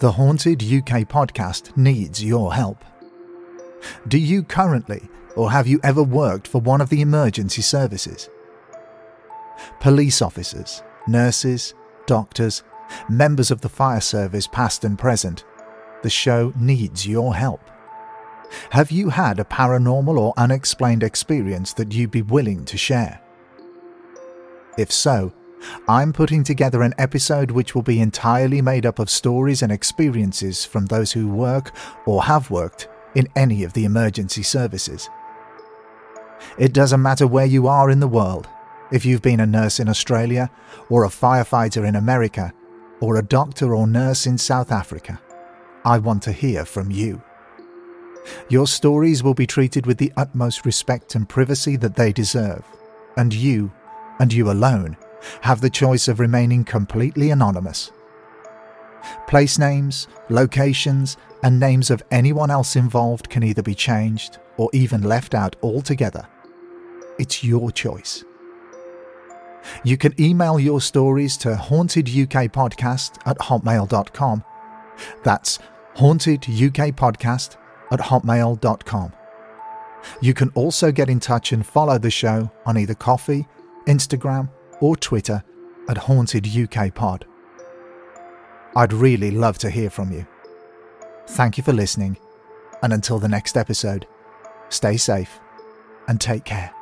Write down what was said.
The Haunted UK podcast needs your help. Do you currently, or have you ever worked for one of the emergency services? Police officers, nurses, doctors, members of the fire service, past and present, the show needs your help. Have you had a paranormal or unexplained experience that you'd be willing to share? If so, I'm putting together an episode which will be entirely made up of stories and experiences from those who work or have worked in any of the emergency services. It doesn't matter where you are in the world, if you've been a nurse in Australia, or a firefighter in America, or a doctor or nurse in South Africa. I want to hear from you. Your stories will be treated with the utmost respect and privacy that they deserve, and you, and you alone, have the choice of remaining completely anonymous. Place names, locations, and names of anyone else involved can either be changed or even left out altogether. It's your choice. You can email your stories to hauntedukpodcast at hotmail.com. That's hauntedukpodcast at hotmail.com. You can also get in touch and follow the show on either Ko-fi, Instagram, or Twitter at Haunted UK Pod. I'd really love to hear from you. Thank you for listening, and until the next episode, stay safe and take care.